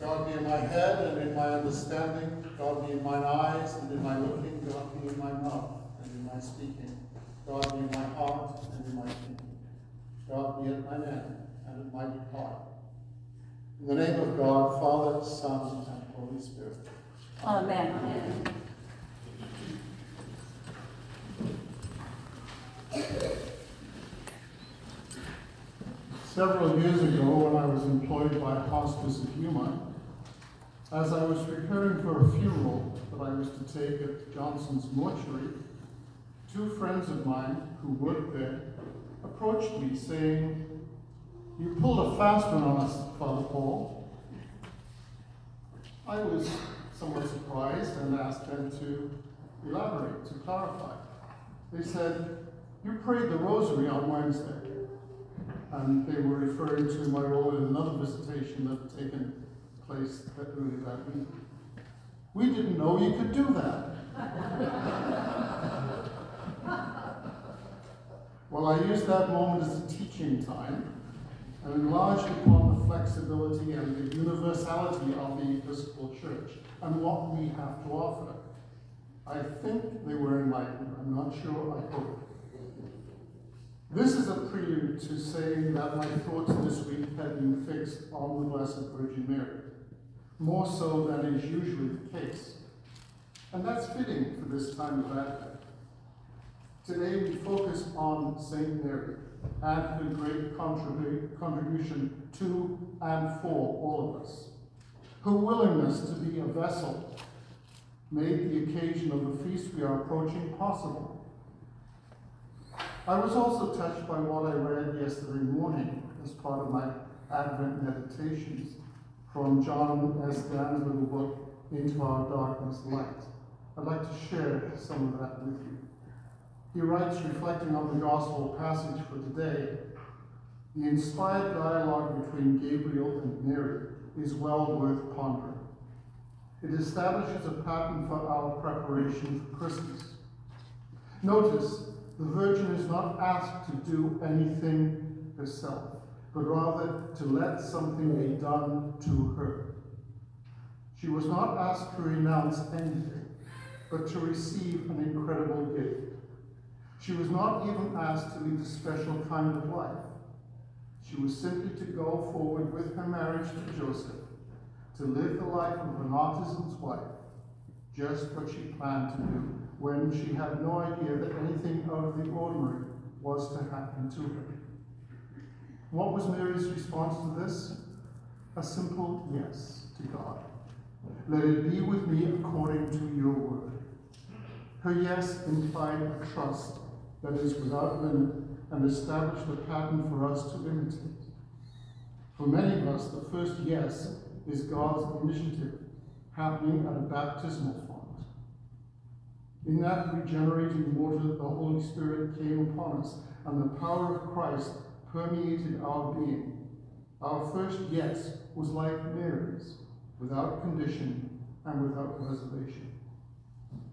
God be in my head and in my understanding. God be in mine eyes and in my looking. God be in my mouth and in my speaking. God be in my heart and in my thinking. God be at my end and at my departing. In the name of God, Father, Son, and Holy Spirit. Amen. Amen. Several years ago, when I was employed by Hospice of Yuma, as I was preparing for a funeral that I was to take at Johnson's mortuary, two friends of mine who worked there approached me saying, You pulled a fast one on us, Father Paul. I was somewhat surprised and asked them to elaborate, to clarify. They said, You prayed the rosary on Wednesday. And they were referring to my role in another visitation that had taken place that early that. We didn't know you could do that. well, I used that moment as a teaching time and enlarged upon the flexibility and the universality of the Episcopal Church and what we have to offer. I think they were enlightened. I'm not sure. I hope. This is a prelude to saying that my thoughts this week had been fixed on the Blessed Virgin Mary, more so than is usually the case. And that's fitting for this time of Advent. Today we focus on St. Mary and her great contribution to and for all of us. Her willingness to be a vessel made the occasion of the feast we are approaching possible. I was also touched by what I read yesterday morning as part of my Advent meditations from John S. Dan's little book, Into Our Darkness Light. I'd like to share some of that with you. He writes, reflecting on the gospel passage for today, the inspired dialogue between Gabriel and Mary is well worth pondering. It establishes a pattern for our preparation for Christmas. Notice the Virgin is not asked to do anything herself, but rather to let something be done to her. She was not asked to renounce anything, but to receive an incredible gift. She was not even asked to lead a special kind of life. She was simply to go forward with her marriage to Joseph, to live the life of an artisan's wife, just what she planned to do when she had no idea that anything out of the ordinary was to happen to her. What was Mary's response to this? A simple yes to God. Let it be with me according to your word. Her yes implied a trust that is without limit and established a pattern for us to imitate. For many of us, the first yes is God's initiative happening at a baptismal font. In that regenerating water, the Holy Spirit came upon us, and the power of Christ permeated our being. Our first yes was like Mary's, without condition and without reservation.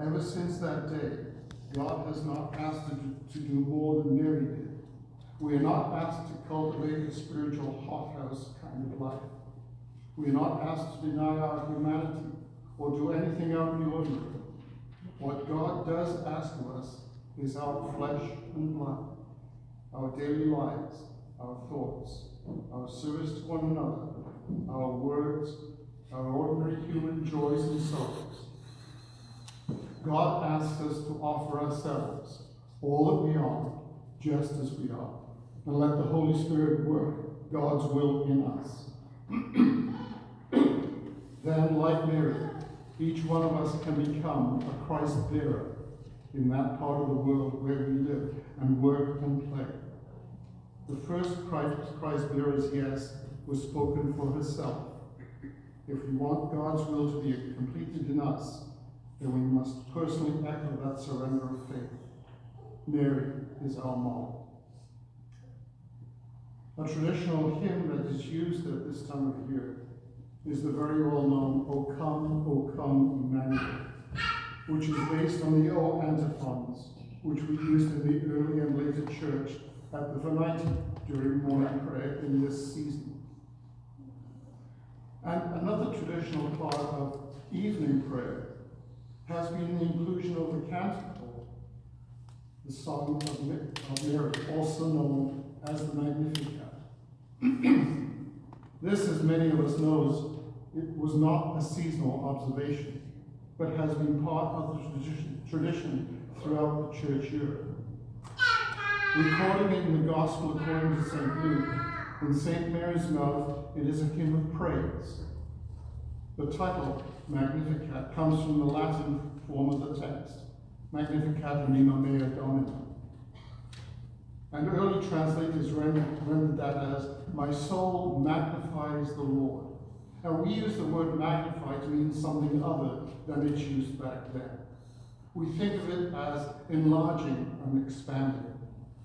Ever since that day, God has not asked us to do more than Mary did. We are not asked to cultivate a spiritual hothouse kind of life. We are not asked to deny our humanity or do anything out of the ordinary. What God does ask of us is our flesh and blood, our daily lives, our thoughts, our service to one another, our words, our ordinary human joys and sorrows. God asks us to offer ourselves, all that we are, just as we are, and let the Holy Spirit work God's will in us. then, like Mary, each one of us can become a Christ bearer in that part of the world where we live and work and play. The first Christ, bearer's yes was spoken for herself. If we want God's will to be completed in us, then we must personally echo that surrender of faith. Mary is our model. A traditional hymn that is used at this time of year is the very well known O Come, O Come, Emmanuel, which is based on the O antiphons, which we used in the early and later church at the Venite during morning prayer in this season. And another traditional part of evening prayer has been the inclusion of the canticle, the Song of of Mary, also known as the Magnificat. this, as many of us knows, it was not a seasonal observation, but has been part of the tradition, tradition throughout the church year. Recording it in the Gospel according to St. Luke, in St. Mary's mouth, it is a hymn of praise. The title, Magnificat, comes from the Latin form of the text, Magnificat anima mea Domini. And early translators rendered, rendered that as, My soul magnifies the Lord. Now, we use the word magnify to mean something other than it's used back then. We think of it as enlarging and expanding.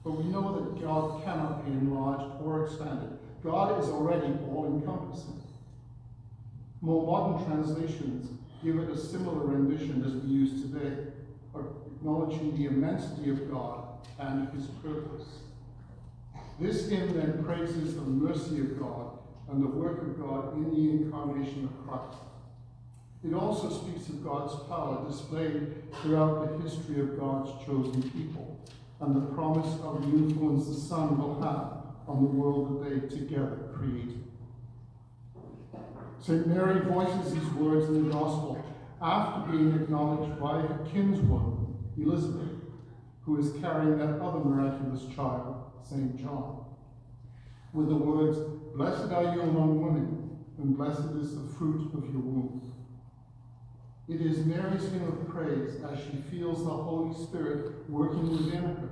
But we know that God cannot be enlarged or expanded. God is already all encompassing. More modern translations give it a similar rendition as we use today, acknowledging the immensity of God and his purpose. This hymn then praises the mercy of God and the work of God in the incarnation of Christ. It also speaks of God's power displayed throughout the history of God's chosen people and the promise of the influence the Son will have on the world that they together created. St. Mary voices these words in the Gospel after being acknowledged by her kinswoman, Elizabeth, who is carrying that other miraculous child, St. John, with the words, Blessed are you among women, and blessed is the fruit of your womb. It is Mary's hymn of praise as she feels the Holy Spirit working within her,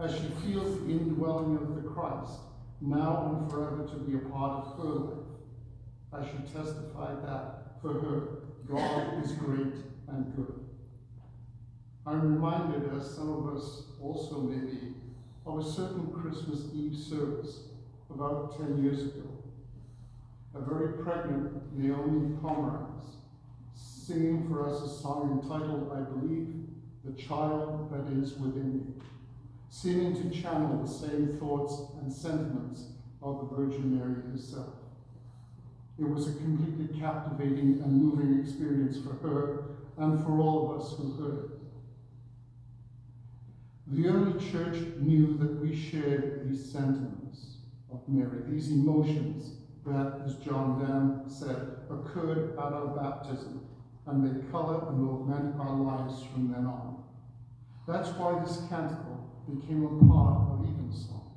as she feels the indwelling of the Christ, now and forever to be a part of her life, as she testified that for her, God is great and good. I'm reminded, as some of us also may be, of a certain Christmas Eve service about 10 years ago. A very pregnant Naomi Pomeranz singing for us a song entitled, I Believe, The Child That Is Within Me, seeming to channel the same thoughts and sentiments of the Virgin Mary herself. It was a completely captivating and moving experience for her and for all of us who heard it. The early church knew that we shared these sentiments of Mary, these emotions that, as John Dam said, occurred at our baptism, and they color and augment our lives from then on. That's why this canticle became a part of Evensong,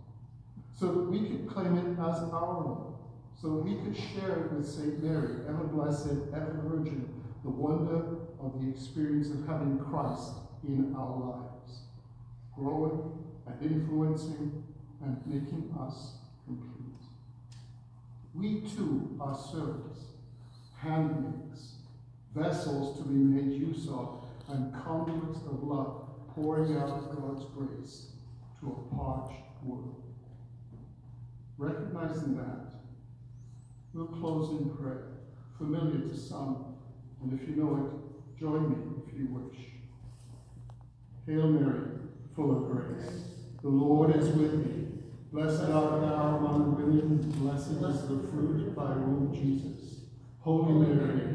so that we could claim it as our own, so that we could share it with St. Mary, ever blessed, ever virgin, the wonder of the experience of having Christ in our lives, growing and influencing and making us complete. We too are servants, handmaids, vessels to be made use of, and conduits of love, pouring out of God's grace to a parched world. Recognizing that, we'll close in prayer, familiar to some, and if you know it, join me if you wish. Hail Mary, full of grace, the Lord is with thee. Blessed art thou among women, blessed is the fruit of thy womb, Jesus. Holy Mary,